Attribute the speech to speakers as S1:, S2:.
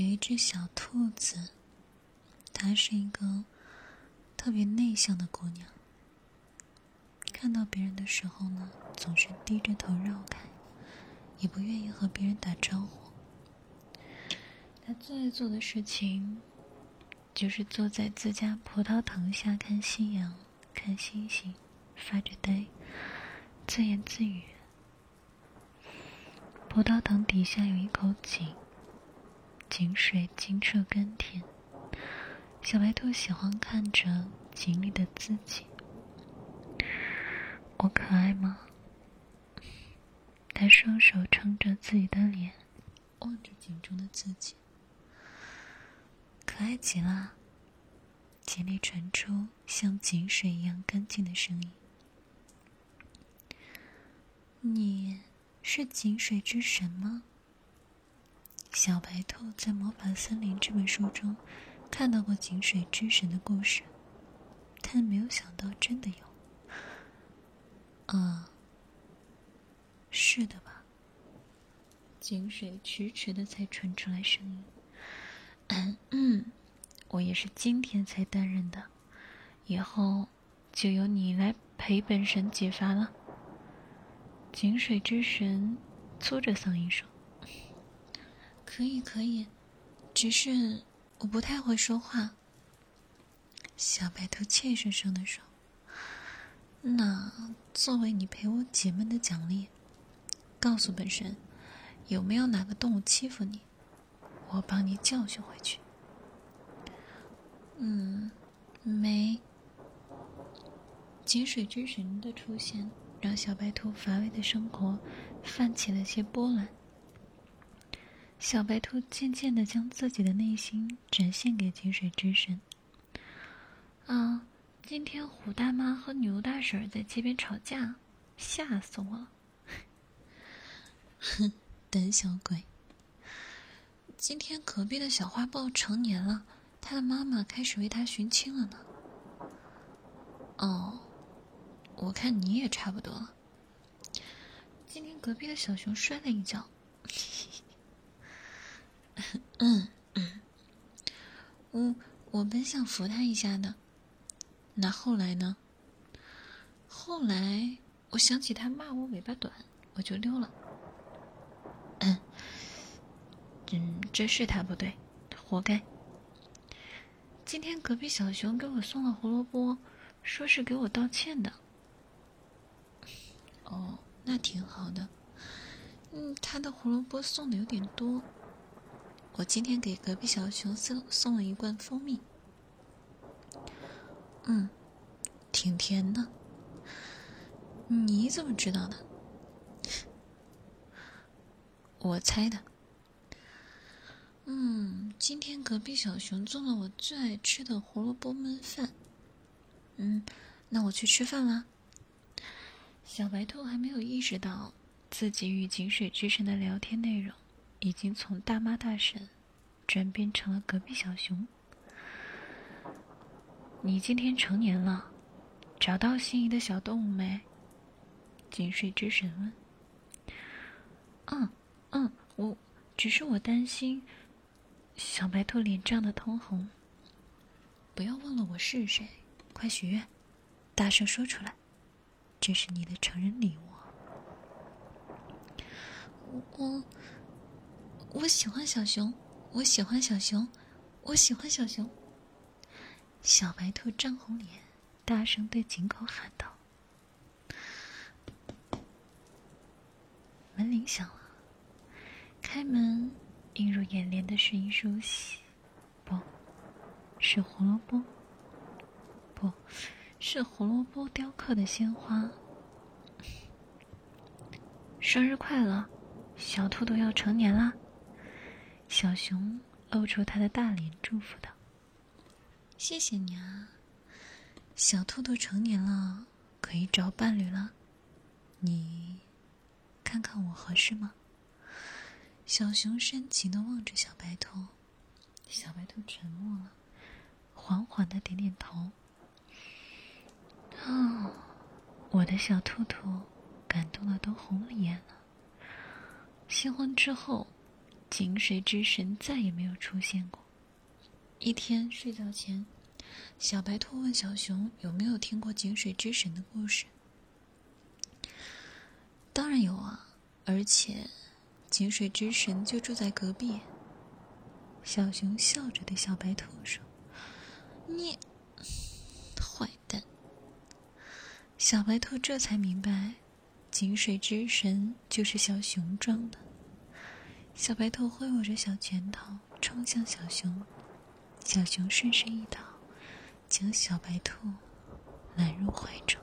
S1: 有一只小兔子，她是一个特别内向的姑娘。看到别人的时候呢，总是低着头绕开，也不愿意和别人打招呼。她最爱做的事情，就是坐在自家葡萄藤下看夕阳、看星星，发着呆，自言自语。葡萄藤底下有一口井。井水清澈甘甜，小白兔喜欢看着井里的自己。我可爱吗？他双手撑着自己的脸，望着井中的自己，可爱极了。井里传出像井水一样干净的声音。你是井水之神吗？小白兔在《魔法森林》这本书中看到过井水之神的故事，但没有想到真的有。啊，是的吧？井水迟迟的才传出来声音。嗯嗯，我也是今天才担任的，以后就由你来陪本神解乏了。井水之神粗着嗓音说。可以可以，只是我不太会说话。小白兔怯生生的说：“那作为你陪我解闷的奖励，告诉本神，有没有哪个动物欺负你，我帮你教训回去。”嗯，没。井水之神的出现，让小白兔乏味的生活泛起了些波澜。小白兔渐渐的将自己的内心展现给井水之神。啊，今天虎大妈和牛大婶在街边吵架，吓死我了！哼，胆小鬼！今天隔壁的小花豹成年了，他的妈妈开始为他寻亲了呢。哦，我看你也差不多了。今天隔壁的小熊摔了一跤。嘿 嘿嗯嗯，我我本想扶他一下的，那后来呢？后来我想起他骂我尾巴短，我就溜了。嗯，嗯，这是他不对，活该。今天隔壁小熊给我送了胡萝卜，说是给我道歉的。哦，那挺好的。嗯，他的胡萝卜送的有点多。我今天给隔壁小熊送送了一罐蜂蜜，嗯，挺甜的。你怎么知道的？我猜的。嗯，今天隔壁小熊做了我最爱吃的胡萝卜焖饭。嗯，那我去吃饭啦。小白兔还没有意识到自己与井水之神的聊天内容。已经从大妈大婶转变成了隔壁小熊。你今天成年了，找到心仪的小动物没？井水之神问。嗯嗯，我只是我担心。小白兔脸涨得通红。不要忘了，我是谁？快许愿，大声说出来，这是你的成人礼物。我。我喜欢小熊，我喜欢小熊，我喜欢小熊。小白兔涨红脸，大声对井口喊道：“门铃响了，开门，映入眼帘的是一束喜，不是胡萝卜，不是胡萝卜雕刻的鲜花。生日快乐，小兔兔要成年啦！”小熊露出他的大脸，祝福道：“谢谢你啊，小兔兔成年了，可以找伴侣了。你看看我合适吗？”小熊深情的望着小白兔，小白兔沉默了，缓缓的点点头。哦，我的小兔兔感动的都红了眼了。新婚之后。井水之神再也没有出现过。一天睡觉前，小白兔问小熊有没有听过井水之神的故事。当然有啊，而且井水之神就住在隔壁。小熊笑着对小白兔说：“你坏蛋！”小白兔这才明白，井水之神就是小熊装的。小白兔挥舞着小拳头冲向小熊。小熊顺势一倒，将小白兔揽入怀中。